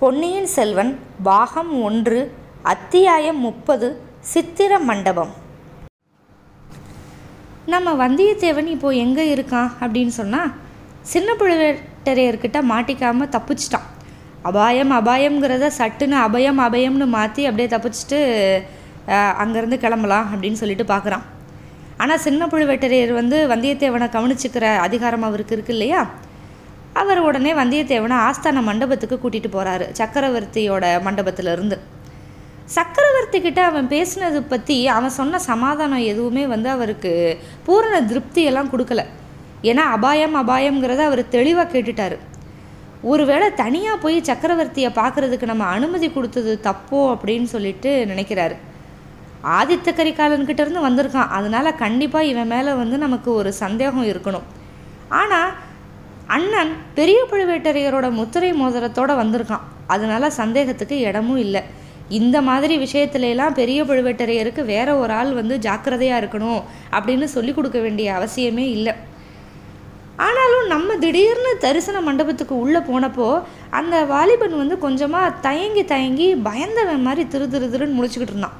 பொன்னியின் செல்வன் பாகம் ஒன்று அத்தியாயம் முப்பது சித்திர மண்டபம். நம்ம வந்தியத்தேவன் இப்போ எங்கே இருக்கான் அப்படின்னு சொன்னால் சின்ன புழுவேட்டரையர்கிட்ட மாட்டிக்காமல் தப்பிச்சிட்டான். அபாயம் அபாயம்ங்கிறத சட்டுன்னு அபயம் அபயம்னு மாற்றி அப்படியே தப்பிச்சிட்டு அங்கேருந்து கிளம்பலாம் அப்படின்னு சொல்லிட்டு பார்க்குறான் ஆனால் சின்ன புழுவேட்டரையர் வந்து வந்தியத்தேவனை கவனிச்சுக்கிற அதிகாரம் அவருக்கு இருக்கு இல்லையா? அவர் உடனே வந்தியத்தேவனை ஆஸ்தான மண்டபத்துக்கு கூட்டிகிட்டு போகிறாரு சக்கரவர்த்தியோட மண்டபத்திலிருந்து. சக்கரவர்த்தி கிட்ட அவன் பேசினது பற்றி அவன் சொன்ன சமாதானம் எதுவுமே வந்து அவருக்கு பூரண திருப்தியெல்லாம் கொடுக்கல. ஏன்னா அபாயம் அபாயம்ங்கிறத அவர் தெளிவாக கேட்டுட்டாரு. ஒருவேளை தனியாக போய் சக்கரவர்த்தியை பார்க்குறதுக்கு நம்ம அனுமதி கொடுத்தது தப்போ அப்படின்னு சொல்லிட்டு நினைக்கிறாரு. ஆதித்த கரிகாலன்கிட்ட இருந்து வந்திருக்கான். அதனால கண்டிப்பாக இவன் மேலே வந்து நமக்கு ஒரு சந்தேகம் இருக்கணும். ஆனால் அண்ணன் பெரிய பழுவேட்டரையரோட முத்திரை மோதிரத்தோட வந்திருக்கான். அதனால சந்தேகத்துக்கு இடமும் இல்லை. இந்த மாதிரி விஷயத்துலெல்லாம் பெரிய பழுவேட்டரையருக்கு வேற ஒரு ஆள் வந்து ஜாக்கிரதையாக இருக்கணும் அப்படின்னு சொல்லி கொடுக்க வேண்டிய அவசியமே இல்லை. ஆனாலும் நம்ம திடீர்னு தரிசன மண்டபத்துக்கு உள்ளே போனப்போ அந்த வாலிபன் வந்து கொஞ்சமாக தயங்கி தயங்கி பயந்தவன் மாதிரி திரு திரு திருன்னு முடிச்சுக்கிட்டு இருந்தான்.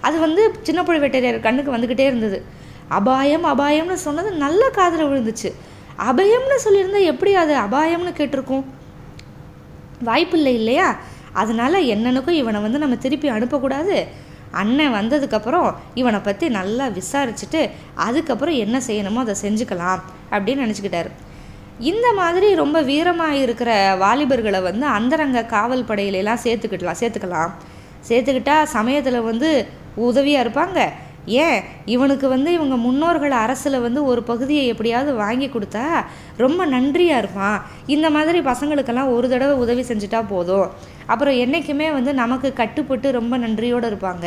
அது வந்து சின்ன பழுவேட்டரையர் கண்ணுக்கு வந்துக்கிட்டே இருந்தது. அபாயம் அபாயம்னு சொன்னது நல்ல காதில் விழுந்துச்சு. அபயம்னு சொல்லியிருந்தா எப்படி அது அபாயம்னு கேட்டிருக்கும்? வாய்ப்பில்லை இல்லையா? அதனால என்னனுக்கும் இவனை வந்து நம்ம திருப்பி அனுப்பக்கூடாது. அண்ணன் வந்ததுக்கப்புறம் இவனை பற்றி நல்லா விசாரிச்சுட்டு அதுக்கப்புறம் என்ன செய்யணுமோ அதை செஞ்சுக்கலாம் அப்படின்னு நினச்சிக்கிட்டாரு. இந்த மாதிரி ரொம்ப வீரமாக இருக்கிற வாலிபர்களை வந்து அந்தரங்க காவல் படையிலெல்லாம் சேர்த்துக்கிடலாம் சேர்த்துக்கலாம். சேர்த்துக்கிட்டா சமயத்தில் வந்து உதவியாக இருப்பாங்க. ஏன்? இவனுக்கு வந்து இவங்க முன்னோர்கள் அரசில் வந்து ஒரு பகுதியை எப்படியாவது வாங்கி கொடுத்தா ரொம்ப நன்றியாக இருப்பான். இந்த மாதிரி பசங்களுக்கெல்லாம் ஒரு தடவை உதவி செஞ்சுட்டா போதும். அப்புறம் என்றைக்குமே வந்து நமக்கு கட்டுப்பட்டு ரொம்ப நன்றியோடு இருப்பாங்க.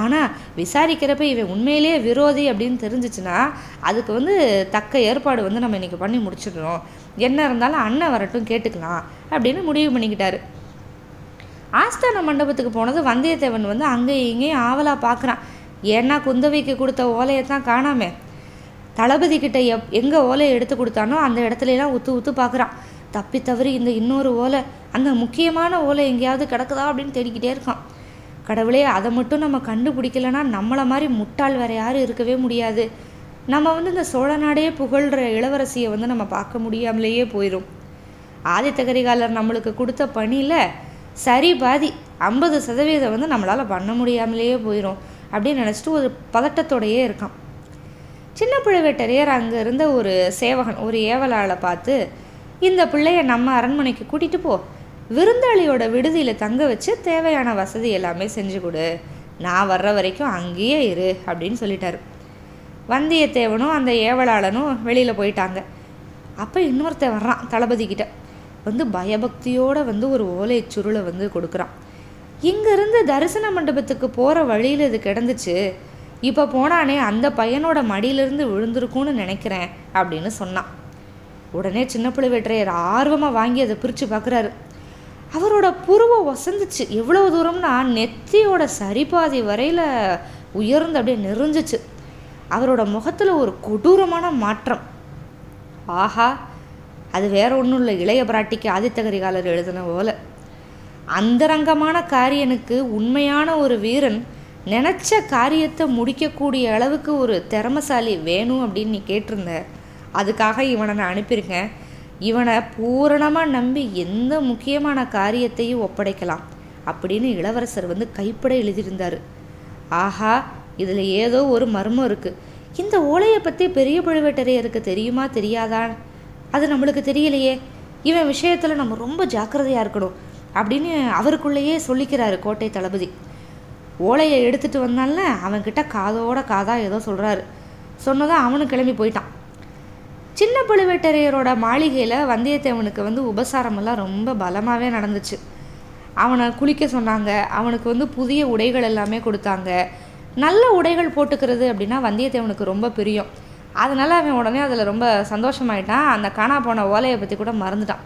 ஆனால் விசாரிக்கிறப்ப இவன் உண்மையிலேயே விரோதி அப்படின்னு தெரிஞ்சிச்சுன்னா அதுக்கு வந்து தக்க ஏற்பாடு வந்து நம்ம இன்றைக்கி பண்ணி முடிச்சிடணும். என்ன இருந்தாலும் அண்ணன் வரட்டும் கேட்டுக்கலாம் அப்படின்னு முடிவு பண்ணிக்கிட்டாரு. ஆஸ்தான மண்டபத்துக்கு போனது வந்தியத்தேவன் வந்து அங்கேயும் இங்கேயும் ஆவலாக பார்க்குறான் ஏன்னா குந்தவைக்கு கொடுத்த ஓலையை தான் காணாமே. தளபதி கிட்ட எப் எங்கே ஓலையை எடுத்து கொடுத்தானோ அந்த இடத்துலலாம் உத்து உத்து பார்க்குறான். தப்பி தவறி இந்த இன்னொரு ஓலை அந்த முக்கியமான ஓலை எங்கேயாவது கிடக்குதா அப்படின்னு தேடிக்கிட்டே இருக்கான். கடவுளே அதை மட்டும் நம்ம கண்டுபிடிக்கலன்னா நம்மளை மாதிரி முட்டாள் வேற யாரும் இருக்கவே முடியாது. நம்ம வந்து இந்த சோழ நாடே புகழ்கிற இளவரசியை வந்து நம்ம பார்க்க முடியாமலேயே போயிடும் ஆதித்த கரிகாலர் நம்மளுக்கு கொடுத்த பணியில் சரி பாதி ஐம்பது சதவீதம் வந்து நம்மளால் பண்ண முடியாமலேயே போயிடும் அப்படின்னு நினச்சிட்டு ஒரு பதட்டத்தோடையே இருக்கான். சின்ன பழுவேட்டரையர் அங்கே இருந்த ஒரு சேவகன் ஒரு ஏவலாளை பார்த்து இந்த பிள்ளைய நம்ம அரண்மனைக்கு கூட்டிகிட்டு போ. விருந்தாளியோட விடுதியில் தங்க வச்சு தேவையான வசதி எல்லாமே செஞ்சு கொடு. நான் வர்ற வரைக்கும் அங்கேயே இரு அப்படின்னு சொல்லிட்டாரு. வந்தியத்தேவனும் அந்த ஏவலாளனும் வெளியில் போயிட்டாங்க. அப்போ இன்னொருத்தன் வர்றான் தளபதி கிட்ட. வந்து பயபக்தியோடு வந்து ஒரு ஓலை சுருளை வந்து கொடுக்குறான். இங்கேருந்து தரிசன மண்டபத்துக்கு போகிற வழியில் இது கிடந்துச்சு. இப்போ போனானே அந்த பையனோட மடியிலிருந்து விழுந்திருக்கும்னு நினைக்கிறேன் அப்படின்னு சொன்னான். உடனே சின்ன பழுவேற்றையர் ஆர்வமாக வாங்கி அதை பிரித்து பார்க்குறாரு அவரோட புருவம் வசந்துச்சு எவ்வளோ தூரம்னா நெத்தியோட சரிபாதி வரையில் உயர்ந்து அப்படியே நெறிஞ்சிச்சு அவரோட முகத்தில் ஒரு கொடூரமான மாற்றம். ஆஹா அது வேற ஒன்றும் இல்லை. இளைய பிராட்டிக்கு ஆதித்த கரிகாலர் எழுதின போல அந்தரங்கமான காரியனுக்கு உண்மையான ஒரு வீரன் நினச்ச காரியத்தை முடிக்கக்கூடிய அளவுக்கு ஒரு திறமசாலி வேணும் அப்படின்னு நீ கேட்டிருந்த. அதுக்காக இவனை நான் அனுப்பியிருக்கேன். இவனை பூரணமாக நம்பி எந்த முக்கியமான காரியத்தையும் ஒப்படைக்கலாம் அப்படின்னு இளவரசர் வந்து கைப்பட எழுதியிருந்தார். ஆஹா இதில் ஏதோ ஒரு மர்மம் இருக்குது இந்த ஓலையை பற்றி பெரிய பழுவேட்டரையருக்கு தெரியுமா தெரியாதான் அது நம்மளுக்கு தெரியலையே. இவன் விஷயத்தில் நம்ம ரொம்ப ஜாக்கிரதையாக இருக்கணும். அப்படின்னு அவருக்குள்ளேயே சொல்லிக்கிறாரு கோட்டை தளபதி. ஓலையை எடுத்துகிட்டு வந்தால அவன்கிட்ட காதோட காதாக ஏதோ சொல்கிறாரு சொன்னதான் அவனும் கிளம்பி போயிட்டான். சின்ன பழுவேட்டரையரோட மாளிகையில் வந்தியத்தேவனுக்கு வந்து உபசாரமெல்லாம் ரொம்ப பலமாகவே நடந்துச்சு. அவனை குளிக்க சொன்னாங்க அவனுக்கு வந்து புதிய உடைகள் எல்லாமே கொடுத்தாங்க. நல்ல உடைகள் போட்டுக்கிறது அப்படின்னா வந்தியத்தேவனுக்கு ரொம்ப பிரியம். அதனால் அவன் உடனே அதில் ரொம்ப சந்தோஷமாயிட்டான். அந்த காணா போன ஓலையை பற்றி கூட மறந்துட்டான்.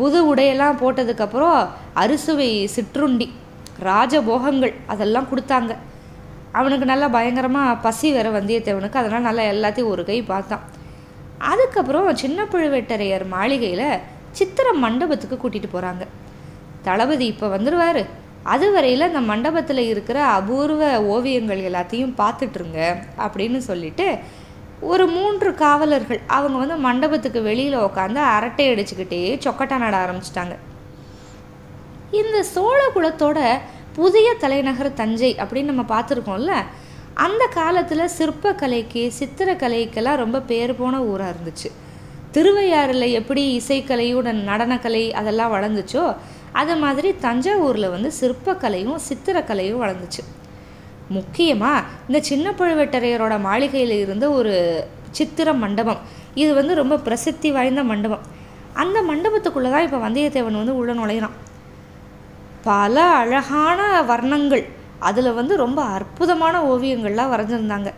புது உடையெல்லாம் போட்டதுக்கப்புறம் அறுசுவை சிற்றுண்டி ராஜபோகங்கள் அதெல்லாம் கொடுத்தாங்க. அவனுக்கு நல்லா பயங்கரமாக பசி வேற வந்தியத்தேவனுக்கு. அதனால் நல்லா எல்லாத்தையும் ஒரு கை பார்த்தான். அதுக்கப்புறம் சின்ன பழுவேட்டரையர் மாளிகையில் சித்திர மண்டபத்துக்கு கூட்டிகிட்டு போகிறாங்க தளபதி இப்போ வந்துடுவார் அது வரையில் அந்த மண்டபத்தில் இருக்கிற அபூர்வ ஓவியங்கள் எல்லாத்தையும் பார்த்துட்ருங்க அப்படின்னு சொல்லிட்டு ஒரு மூன்று காவலர்கள் அவங்க வந்து மண்டபத்துக்கு வெளியில் உட்காந்து அரட்டை அடிச்சுக்கிட்டே சொக்கட்டா நட ஆரம்பிச்சிட்டாங்க. இந்த சோழ குலத்தோட புதிய தலைநகர் தஞ்சை அப்படின்னு நம்ம பார்த்துருக்கோம்ல அந்த காலத்தில் சிற்பக்கலைக்கு சித்திரக்கலைக்கெல்லாம் ரொம்ப பேர் போன ஊராக இருந்துச்சு. திருவையாறில் எப்படி இசைக்கலையுடன் நடனக்கலை அதெல்லாம் வளர்ந்துச்சோ அது மாதிரி தஞ்சாவூரில் வந்து சிற்பக்கலையும் சித்திரக்கலையும் வளர்ந்துச்சு. முக்கியமாக இந்த சின்ன பழுவேட்டரையரோட மாளிகையில் இருந்த ஒரு சித்திர மண்டபம். இது வந்து ரொம்ப பிரசித்தி வாய்ந்த மண்டபம். அந்த மண்டபத்துக்குள்ளே தான் இப்போ வந்தியத்தேவன் வந்து உள்ள நுழையிறான். பல அழகான வர்ணங்கள். அதில் வந்து ரொம்ப அற்புதமான ஓவியங்கள்லாம் வரைஞ்சிருந்தாங்க.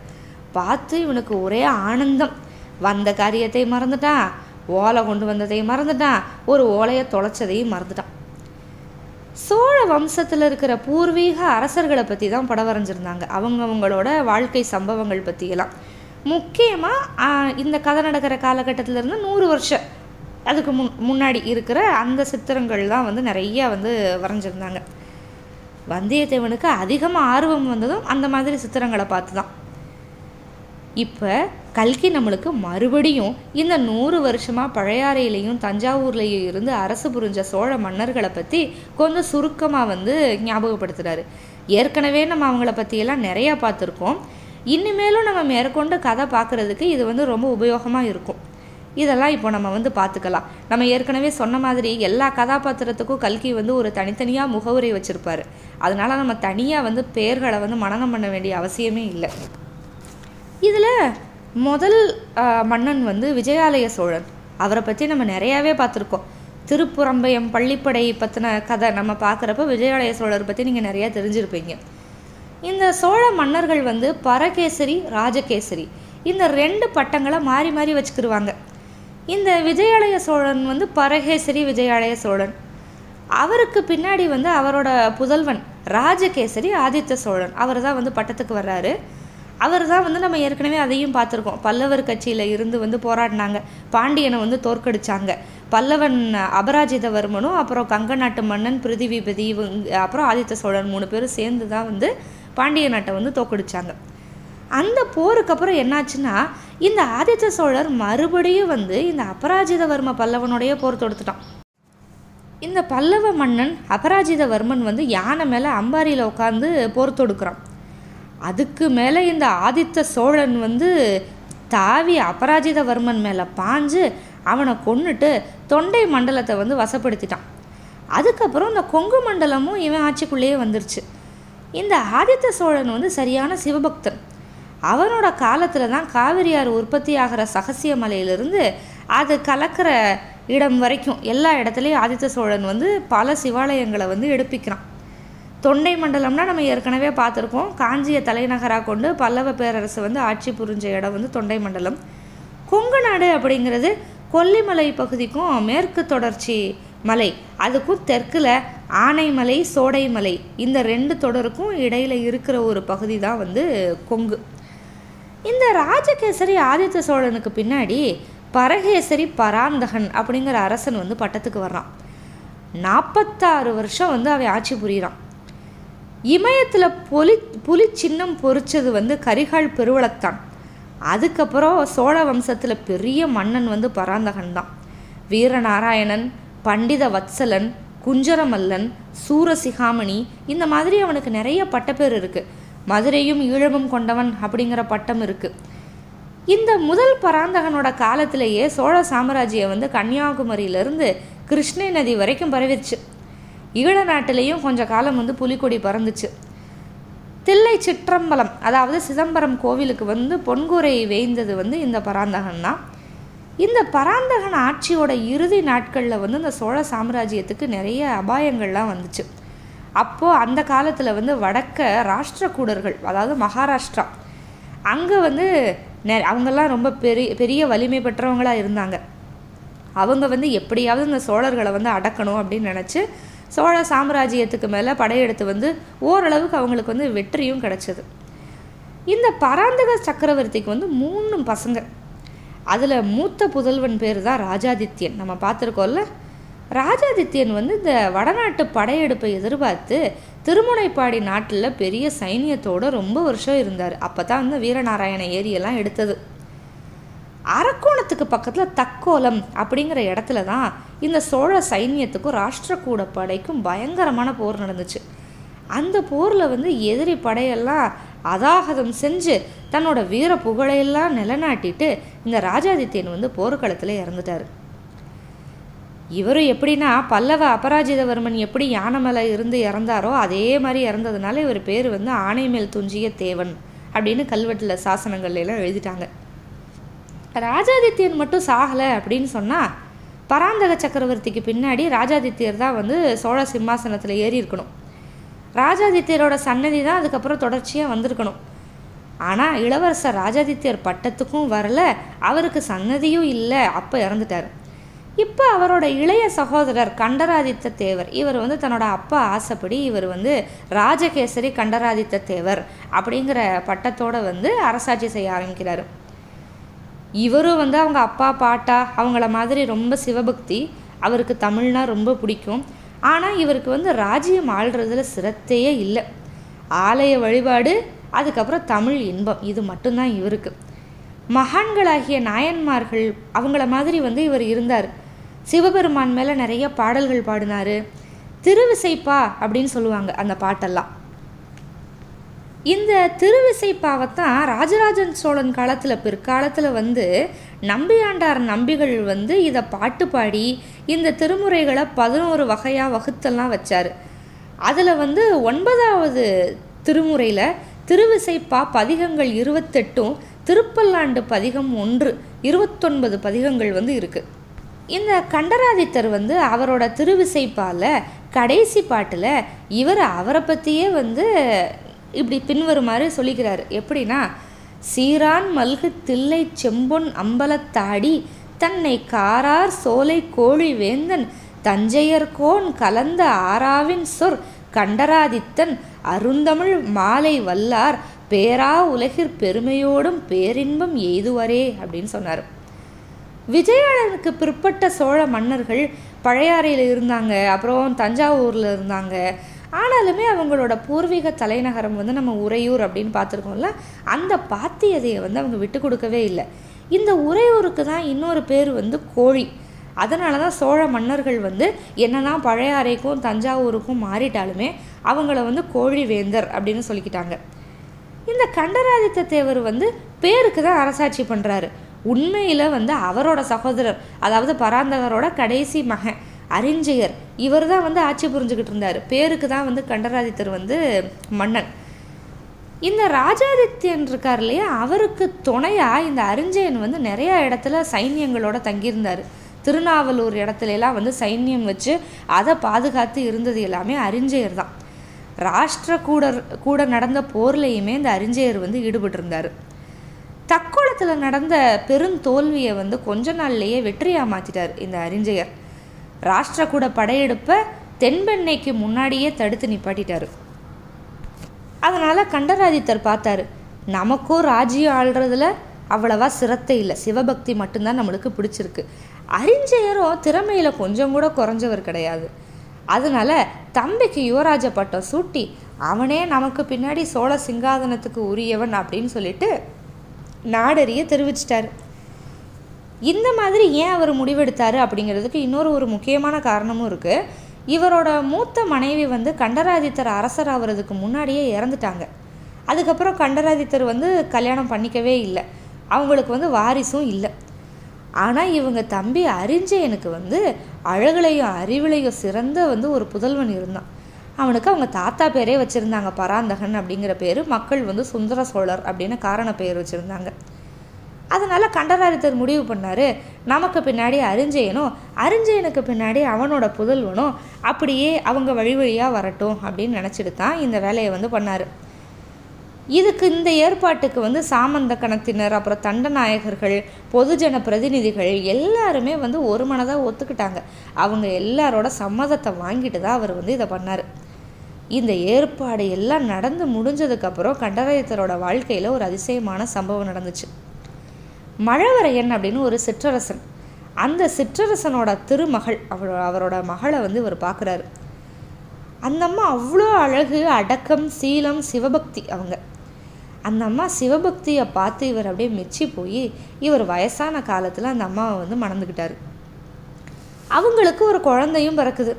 பார்த்து இவனுக்கு ஒரே ஆனந்தம். வந்த காரியத்தை மறந்துட்டான். ஓலை கொண்டு வந்ததையும் மறந்துட்டான். ஒரு ஓலையை தொலைச்சதையும் மறந்துட்டான். சோழ வம்சத்தில் இருக்கிற பூர்வீக அரசர்களை பற்றி தான் படம் வரைஞ்சிருந்தாங்க. அவங்கவுங்களோட வாழ்க்கை சம்பவங்கள் பற்றியெல்லாம் முக்கியமாக இந்த கதை நடக்கிற காலகட்டத்திலேருந்து நூறு வருஷம் அதுக்கு முன் முன்னாடி இருக்கிற அந்த சித்திரங்கள் தான் வந்து நிறையா வந்து வரைஞ்சிருந்தாங்க. வந்தியத்தேவனுக்கு அதிகமாக ஆர்வம் வந்ததும் அந்த மாதிரி சித்திரங்களை பார்த்து தான் இப்போ கல்கி நம்மளுக்கு மறுபடியும் இந்த நூறு வருஷமாக பழையாறையிலையும் தஞ்சாவூர்லேயும் இருந்து அரசு புரிஞ்ச சோழ மன்னர்களை பற்றி கொஞ்சம் சுருக்கமாக வந்து ஞாபகப்படுத்துகிறாரு ஏற்கனவே நம்ம அவங்கள பற்றியெல்லாம் நிறையா பார்த்துருக்கோம். இனிமேலும் நம்ம மேற்கொண்டு கதை பார்க்குறதுக்கு இது வந்து ரொம்ப உபயோகமாக இருக்கும். இதெல்லாம் இப்போ நம்ம வந்து பார்த்துக்கலாம். நம்ம ஏற்கனவே சொன்ன மாதிரி எல்லா கதாபாத்திரத்துக்கும் கல்கி வந்து ஒரு தனித்தனியாக முகவுரை வச்சுருப்பார். அதனால் நம்ம தனியாக வந்து பெயர்களை வந்து மனநம் பண்ண வேண்டிய அவசியமே இல்லை. இதில் முதல் மன்னன் வந்து விஜயாலய சோழன். அவரை பற்றி நம்ம நிறையாவே பார்த்துருக்கோம். திருப்புறம்பயம் பள்ளிப்படை பற்றின கதை நம்ம பார்க்குறப்ப விஜயாலய சோழர் பற்றி நீங்கள் நிறையா தெரிஞ்சிருப்பீங்க. இந்த சோழ மன்னர்கள் வந்து பரகேசரி ராஜகேசரி. இந்த ரெண்டு பட்டங்களை மாறி மாறி வச்சுக்கிடுவாங்க இந்த விஜயாலய சோழன் வந்து பரகேசரி விஜயாலய சோழன். அவருக்கு பின்னாடி வந்து அவரோட புதல்வன் ராஜகேசரி ஆதித்த சோழன். அவர் தான் வந்து பட்டத்துக்கு வர்றாரு. அவர் தான் வந்து நம்ம ஏற்கனவே அதையும் பார்த்துருக்கோம். பல்லவர் கட்சியில் இருந்து வந்து போராடினாங்க. பாண்டியனை வந்து தோற்கடிச்சாங்க. பல்லவன் அபராஜிதவர்மனும் அப்புறம் கங்க நாட்டு மன்னன் பிருத்திவிபதி இவங்க அப்புறம் ஆதித்த சோழன் மூணு பேரும் சேர்ந்து தான் வந்து பாண்டிய நாட்டை வந்து தோற்கடிச்சாங்க. அந்த போருக்கு அப்புறம் என்னாச்சுன்னா இந்த ஆதித்த சோழர் மறுபடியும் வந்து இந்த அபராஜிதவர்ம பல்லவனுடைய போர் தொடுத்துட்டான். இந்த பல்லவ மன்னன் அபராஜிதவர்மன் வந்து யானை மேலே அம்பாரியில் உட்காந்து போர் தொடுக்கிறான். அதுக்கு மேலே இந்த ஆதித்த சோழன் வந்து தாவி அபராஜிதவர்மன் மேலே பாஞ்சு அவனை கொன்னுட்டு தொண்டை மண்டலத்தை வந்து வசப்படுத்திட்டான். அதுக்கப்புறம் இந்த கொங்கு மண்டலமும் இவன் ஆட்சிக்குள்ளேயே வந்துருச்சு. இந்த ஆதித்த சோழன் வந்து சரியான சிவபக்தன். அவனோட காலத்தில் தான் காவிரியார் உற்பத்தி ஆகிற சகசிய மலையிலிருந்து அது கலக்கிற இடம் வரைக்கும் எல்லா இடத்துலையும் ஆதித்த சோழன் வந்து பல சிவாலயங்களை வந்து எடுப்பிக்கிறான். தொண்டை மண்டலம்னா நம்ம ஏற்கனவே பார்த்துருக்கோம். காஞ்சியை தலைநகராக கொண்டு பல்லவ பேரரசு வந்து ஆட்சி புரிஞ்ச இடம் வந்து தொண்டை மண்டலம். கொங்கு நாடு அப்படிங்கிறது கொல்லிமலை பகுதிக்கும் மேற்கு தொடர்ச்சி மலை. அதுக்கும் தெற்கில் ஆனைமலை சோடைமலை இந்த ரெண்டு தொடருக்கும் இடையில் இருக்கிற ஒரு பகுதி தான் வந்து கொங்கு. இந்த ராஜகேசரி ஆதித்த சோழனுக்கு பின்னாடி பரகேசரி பராந்தகன் அப்படிங்கிற அரசன் வந்து பட்டத்துக்கு வர்றான். நாற்பத்தாறு வருஷம் வந்து அவன் ஆட்சி புரிகிறான் இமயத்தில் புலி புலி சின்னம் பொறிச்சது வந்து கரிகால் பெருவளத்தான். அதுக்கப்புறம் சோழ வம்சத்தில் பெரிய மன்னன் வந்து பராந்தகன் தான் வீரநாராயணன் பண்டித வத்சலன் குஞ்சரமல்லன் சூரசிகாமணி இந்த மாதிரி அவனுக்கு நிறைய பட்டப்பேர் இருக்குது மதுரையும் ஈழமும் கொண்டவன் அப்படிங்கிற பட்டம் இருக்குது இந்த முதல் பராந்தகனோட காலத்திலேயே சோழ சாம்ராஜ்யம் வந்து கன்னியாகுமரியிலிருந்து கிருஷ்ணை நதி வரைக்கும் பரவிடுச்சு ஈழ நாட்டிலையும் கொஞ்ச காலம் வந்து புலிக்கொடி பறந்துச்சு. தில்லை சிற்றம்பலம் அதாவது சிதம்பரம் கோவிலுக்கு வந்து பொன்கூரை வேய்ந்தது வந்து இந்த பராந்தகன் தான். இந்த பராந்தகன் ஆட்சியோட இறுதி நாட்களில் வந்து இந்த சோழ சாம்ராஜ்யத்துக்கு நிறைய அபாயங்கள்லாம் வந்துச்சு. அப்போது அந்த காலத்தில் வந்து வடக்க ராஷ்டிரக்கூடர்கள் அதாவது மகாராஷ்டிரா அங்கே வந்து நெ அவங்கெல்லாம் ரொம்ப பெரிய பெரிய வலிமை பெற்றவங்களாக இருந்தாங்க. அவங்க வந்து எப்படியாவது இந்த சோழர்களை வந்து அடக்கணும் அப்படின்னு நினச்சி சோழ சாம்ராஜ்யத்துக்கு மேலே படையெடுத்து வந்து ஓரளவுக்கு அவங்களுக்கு வந்து வெற்றியும் கிடச்சிது. இந்த பராந்தக சக்கரவர்த்திக்கு வந்து மூணு பசங்க. அதில் மூத்த புதல்வன் பேர் தான் ராஜாதித்யன். நம்ம பார்த்துருக்கோம்ல? ராஜாதித்யன் வந்து இந்த வடநாட்டு படையெடுப்பை எதிர்பார்த்து திருமுனைப்பாடி நாட்டில் பெரிய சைனியத்தோடு ரொம்ப வருஷம் இருந்தார். அப்போ தான் வந்து வீரநாராயண ஏரியெல்லாம் எடுத்தது. அரக்கோணத்துக்கு பக்கத்தில் தக்கோலம் அப்படிங்கிற இடத்துல தான் இந்த சோழ சைன்யத்துக்கும் ராஷ்டிரகூட படைக்கும் பயங்கரமான போர் நடந்துச்சு. அந்த போரில் வந்து எதிரி படையெல்லாம் அதாகதம் செஞ்சு தன்னோட வீர புகழையெல்லாம் நிலநாட்டிட்டு இந்த ராஜாதித்யன் வந்து போர்க்களத்தில் இறந்துட்டார். இவரும் எப்படின்னா பல்லவ அபராஜிதவர்மன் எப்படி யானை மேலே இருந்து இறந்தாரோ அதே மாதிரி இறந்ததுனால இவர் பேர் வந்து ஆணை மேல் துஞ்சிய தேவன் அப்படின்னு கல்வெட்டில் சாசனங்கள்லாம் எழுதிட்டாங்க. ராஜாதித்யன் மட்டும் சாகலை அப்படின்னு சொன்னால் பராந்தக சக்கரவர்த்திக்கு பின்னாடி ராஜாதித்யர் தான் வந்து சோழ சிம்மாசனத்தில் ஏறி இருக்கணும். ராஜாதித்யரோட சன்னதி தான் அதுக்கப்புறம் தொடர்ச்சியாக வந்திருக்கணும். ஆனால் இளவரசர் ராஜாதித்யர் பட்டத்துக்கும் வரல அவருக்கு சன்னதியும் இல்லை அப்போ இறந்துட்டார். இப்போ அவரோட இளைய சகோதரர் கண்டராதித்த தேவர் இவர் வந்து தன்னோட அப்பா ஆசைப்படி இவர் வந்து ராஜகேசரி கண்டராதித்த தேவர் அப்படிங்கிற பட்டத்தோட வந்து அரசாட்சி செய்ய ஆரம்பிக்கிறாரு. இவரும் வந்து அவங்க அப்பா பாட்டா அவங்கள மாதிரி ரொம்ப சிவபக்தி. அவருக்கு தமிழ்னா ரொம்ப பிடிக்கும். ஆனால் இவருக்கு வந்து ராஜ்யம் ஆள்றதுல சிரத்தையே இல்லை. ஆலய வழிபாடு அதுக்கப்புறம் தமிழ் இன்பம். இது மட்டும்தான் இவருக்கு. மகான்களாகிய நாயன்மார்கள் அவங்கள மாதிரி வந்து இவர் இருந்தார். சிவபெருமான் மேலே நிறைய பாடல்கள் பாடினார். திருவிசைப்பா அப்படின்னு சொல்லுவாங்க அந்த பாட்டெல்லாம். இந்த திருவிசைப்பாவைத்தான் ராஜராஜன் சோழன் காலத்தில் பிற்காலத்தில் வந்து நம்பியாண்டார் நம்பிகள் வந்து இதை பாட்டு பாடி இந்த திருமுறைகளை பதினோரு வகையாக வகுத்தெல்லாம் வச்சார். அதில் வந்து ஒன்பதாவது திருமுறையில் திருவிசைப்பா பதிகங்கள் இருபத்தெட்டும் திருப்பல்லாண்டு பதிகம் ஒன்று இருபத்தொன்பது பதிகங்கள் வந்து இருக்குது இந்த கண்டராதித்தர் வந்து அவரோட திருவிசைப்பால கடைசி பாட்டில் இவர் அவரை பற்றியே வந்து இப்படி பின்வருமாறு சொல்லிக்கிறார் எப்படின்னா சீரான் மல்கு தில்லை செம்பொன் அம்பலத்தாடி தன்னை காரார் சோலை கோழி வேந்தன் தஞ்சையர்கோன் கலந்த ஆராவின் சொற் கண்டராதித்தன் அருந்தமிழ் மாலை வல்லார் பேரா உலகிற் பெருமையோடும் பேரின்பம் எய்துவரே அப்படின்னு சொன்னார். விஜயாளனுக்கு பிற்பட்ட சோழ மன்னர்கள் பழையாறையில் இருந்தாங்க அப்புறம் தஞ்சாவூரில் இருந்தாங்க ஆனாலுமே அவங்களோட பூர்வீக தலைநகரம் வந்து நம்ம உறையூர் அப்படின்னு பார்த்துருக்கோம்ல அந்த பாத்தியதையை வந்து அவங்க விட்டு கொடுக்கவே இல்லை. இந்த உறையூருக்கு தான் இன்னொரு பேர் வந்து கோழி. அதனால தான் சோழ மன்னர்கள் வந்து என்னதான் பழையாறைக்கும் தஞ்சாவூருக்கும் மாறிட்டாலுமே அவங்கள வந்து கோழி வேந்தர் அப்படின்னு சொல்லிக்கிட்டாங்க. இந்த கண்டராதித்த தேவர் வந்து பேருக்கு தான் அரசாட்சி பண்ணுறாரு உண்மையில் வந்து அவரோட சகோதரர் அதாவது பராந்தகரோட கடைசி மகன் அறிஞ்சயர் இவர் தான் வந்து ஆட்சி புரிஞ்சுக்கிட்டு இருந்தார். பேருக்கு தான் வந்து கண்டராதித்தர் வந்து மன்னன். இந்த ராஜாதித்யன் இருக்கார் இல்லையா? அவருக்கு துணையாக இந்த அரிஞ்சயன் வந்து நிறையா இடத்துல சைன்யங்களோட தங்கியிருந்தார். திருநாவலூர் இடத்துலலாம் வந்து சைன்யம் வச்சு அதை பாதுகாத்து இருந்தது எல்லாமே அரிஞ்சயர் தான். ராஷ்டிர கூட கூட நடந்த போர்லேயுமே இந்த அரிஞ்சயர் வந்து ஈடுபட்டிருந்தார். தக்கோலத்தில் நடந்த பெருந்தோல்வியை வந்து கொஞ்ச நாள்லேயே வெற்றியாக மாற்றிட்டார் இந்த அரிஞ்சயர் ராஷ்டிரகூட படையெடுப்பை தென்பெண்ணைக்கு முன்னாடியே தடுத்து நிப்பாட்டிட்டாரு. அதனால் கண்டராதித்தர் பார்த்தாரு நமக்கும் ராஜ்யம் ஆள்றதுல அவ்வளவா சிரத்தை இல்லை. சிவபக்தி மட்டும்தான் நம்மளுக்கு பிடிச்சிருக்கு. அறிஞ்சயரும் திறமையில் கொஞ்சம் கூட குறைஞ்சவர் கிடையாது. அதனால தம்பிக்கு யுவராஜ பட்டம் சூட்டி அவனே நமக்கு பின்னாடி சோழ சிங்காதனத்துக்கு உரியவன் அப்படின்னு சொல்லிட்டு நாடறிய தெரிவிச்சிட்டாரு. இந்த மாதிரி ஏன் அவர் முடிவெடுத்தார் அப்படிங்கிறதுக்கு இன்னொரு ஒரு முக்கியமான காரணமும் இருக்குது இவரோட மூத்த மனைவி வந்து கண்டராதித்தர் அரசர் ஆகிறதுக்கு முன்னாடியே இறந்துட்டாங்க. அதுக்கப்புறம் கண்டராதித்தர் வந்து கல்யாணம் பண்ணிக்கவே இல்லை. அவங்களுக்கு வந்து வாரிசும் இல்லை. ஆனால் இவங்க தம்பி அறிஞ்சயனுக்கு வந்து அழகுலையும் அறிவிலையும் சிறந்த வந்து ஒரு புதல்வன் இருந்தான். அவனுக்கு அவங்க தாத்தா பேரே வச்சுருந்தாங்க பராந்தகன் அப்படிங்கிற பேர். மக்கள் வந்து சுந்தர சோழர் அப்படின்னு காரண பெயர் வச்சுருந்தாங்க. அதனால் கண்டராதித்தர் முடிவு பண்ணார். நமக்கு பின்னாடி அரிஞ்சயனும் அரிஞ்சயனுக்கு பின்னாடி அவனோட புதல்வனும் அப்படியே அவங்க வழி வழியாக வரட்டும் அப்படின்னு நினச்சிட்டு தான் இந்த வேலையை வந்து பண்ணார். இதுக்கு இந்த ஏற்பாட்டுக்கு வந்து சாமந்த கணத்தினர் அப்புறம் தண்டநாயகர்கள் பொதுஜன பிரதிநிதிகள் எல்லாருமே வந்து ஒரு மனதாக ஒத்துக்கிட்டாங்க. அவங்க எல்லாரோட சம்மதத்தை வாங்கிட்டு தான் அவர் வந்து இதை பண்ணார். இந்த ஏற்பாடு எல்லாம் நடந்து முடிஞ்சதுக்கப்புறம் கண்டராயத்தரோட வாழ்க்கையில் ஒரு அதிசயமான சம்பவம் நடந்துச்சு. மழவரையன் அப்படின்னு ஒரு சிற்றரசன். அந்த சிற்றரசனோட திருமகள் அவரோட அவரோட மகளை வந்து இவர் பார்க்குறாரு. அந்த அம்மா அவ்வளோ அழகு அடக்கம் சீலம் சிவபக்தி அவங்க. அந்த அம்மா சிவபக்தியை பார்த்து இவர் அப்படியே மெச்சி போய் இவர் வயசான காலத்தில் அந்த அம்மாவை வந்து மணந்துக்கிட்டார். அவங்களுக்கு ஒரு குழந்தையும் பிறக்குது.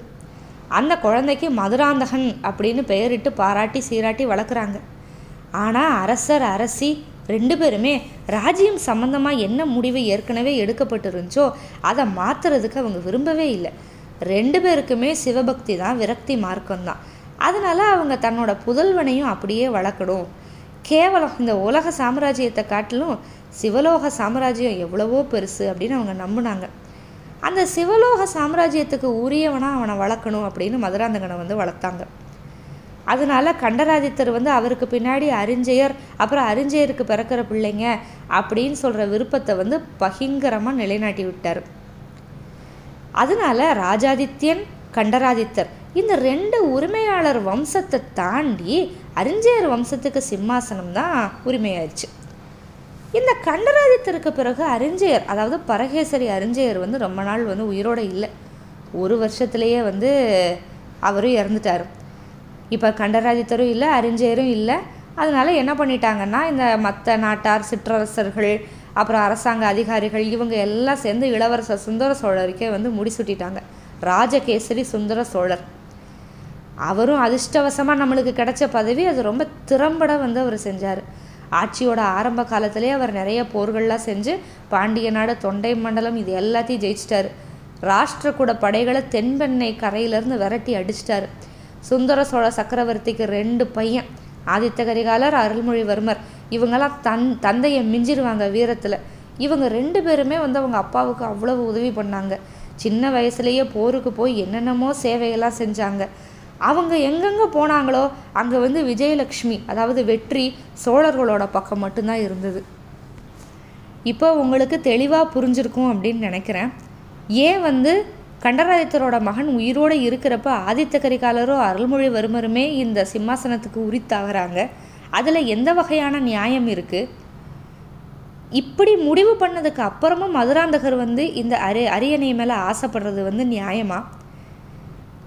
அந்த குழந்தைக்கு மதுராந்தகன் அப்படின்னு பெயரிட்டு பாராட்டி சீராட்டி வளர்க்குறாங்க. ஆனால் அரசர் அரசி ரெண்டு பேருமே ராஜ்யம் சம்மந்தமாக என்ன முடிவு ஏற்கனவே எடுக்கப்பட்டிருந்துச்சோ அதை மாற்றுறதுக்கு அவங்க விரும்பவே இல்லை. ரெண்டு பேருக்குமே சிவபக்தி தான் விரக்தி மார்க்கம் தான் அதனால் அவங்க தன்னோட புதல்வனையும் அப்படியே வளர்க்கணும். கேவலம் இந்த உலக சாம்ராஜ்யத்தை காட்டிலும் சிவலோக சாம்ராஜ்யம் எவ்வளவோ பெருசு அப்படின்னு அவங்க நம்பினாங்க. அந்த சிவலோக சாம்ராஜ்யத்துக்கு உரியவனாக அவனை வளர்க்கணும் அப்படின்னு மதுராந்தகனை வந்து வளர்த்தாங்க. அதனால கண்டராதித்தர் வந்து அவருக்கு பின்னாடி அறிஞ்சயர் அப்புறம் அரிஞ்சயருக்கு பிறக்கிற பிள்ளைங்க அப்படின்னு சொல்கிற விருப்பத்தை வந்து பகிங்கரமாக நிலைநாட்டி விட்டார். அதனால ராஜாதித்யன் கண்டராதித்தர் இந்த ரெண்டு உரிமையாளர் வம்சத்தை தாண்டி அரிஞ்சயர் வம்சத்துக்கு சிம்மாசனம் தான் உரிமையாயிடுச்சு. இந்த கண்டராதித்தருக்கு பிறகு அறிஞ்சயர் அதாவது பரகேசரி அறிஞ்சயர் வந்து ரொம்ப நாள் வந்து உயிரோடு இல்லை. ஒரு வருஷத்துலேயே வந்து அவரும் இறந்துட்டார். இப்போ கண்டராதித்தரும் இல்லை அரிஞ்சயரும் இல்லை. அதனால் என்ன பண்ணிட்டாங்கன்னா இந்த மற்ற நாட்டார் சிற்றரசர்கள் அப்புறம் அரசாங்க அதிகாரிகள் இவங்க எல்லாம் சேர்ந்து இளவரசர் சுந்தர சோழருக்கே வந்து முடிசூட்டிட்டாங்க ராஜகேசரி சுந்தர சோழர். அவரும் அதிர்ஷ்டவசமாக நம்மளுக்கு கிடைச்ச பதவி அது ரொம்ப திறம்பட வந்து அவர் செஞ்சார். ஆட்சியோட ஆரம்ப காலத்திலே அவர் நிறைய போர்கள்லாம் செஞ்சு பாண்டிய நாடு தொண்டை மண்டலம் இது எல்லாத்தையும் ஜெயிச்சிட்டாரு. ராஷ்டிரக்கூட படைகளை தென்பெண்ணை கரையிலேருந்து விரட்டி அடிச்சிட்டாரு. சுந்தர சோழ சக்கரவர்த்திக்கு ரெண்டு பையன். ஆதித்த கரிகாலர் அருள்மொழிவர்மர். இவங்கெல்லாம் தன் தந்தையை மிஞ்சிருவாங்க வீரத்தில். இவங்க ரெண்டு பேருமே வந்து அவங்க அப்பாவுக்கு அவ்வளவு உதவி பண்ணாங்க. சின்ன வயசுலேயே போருக்கு போய் என்னென்னமோ சேவையெல்லாம் செஞ்சாங்க. அவங்க எங்கெங்கே போனாங்களோ அங்கே வந்து விஜயலக்ஷ்மி அதாவது வெற்றி சோழர்களோட பக்கம் மட்டும்தான் இருந்தது. இப்போ உங்களுக்கு தெளிவாக புரிஞ்சிருக்கும் அப்படின்னு நினைக்கிறேன். ஏன் வந்து கண்டராதித்தரோட மகன் உயிரோடு இருக்கிறப்ப ஆதித்த கரிகாலரோ அருள்மொழிவர்மருமே இந்த சிம்மாசனத்துக்கு உரித்தாகிறாங்க அதில் எந்த வகையான நியாயம் இருக்குது இப்படி முடிவு பண்ணதுக்கு அப்புறமும் மதுராந்தகர் வந்து இந்த அரி அரியணை மேலே ஆசைப்படுறது வந்து நியாயமா?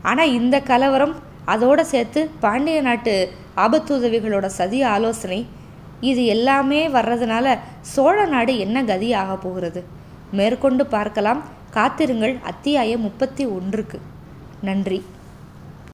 ஆனால் இந்த கலவரம் அதோடு சேர்த்து பாண்டிய நாட்டு ஆபத்துதவிகளோட சதி ஆலோசனை இது எல்லாமே வர்றதுனால சோழ நாடு என்ன கதி ஆக போகிறது? மேற்கொண்டு பார்க்கலாம். காத்திருங்கள். அத்தியாயம் முப்பத்தி ஒன்றுக்கு. நன்றி.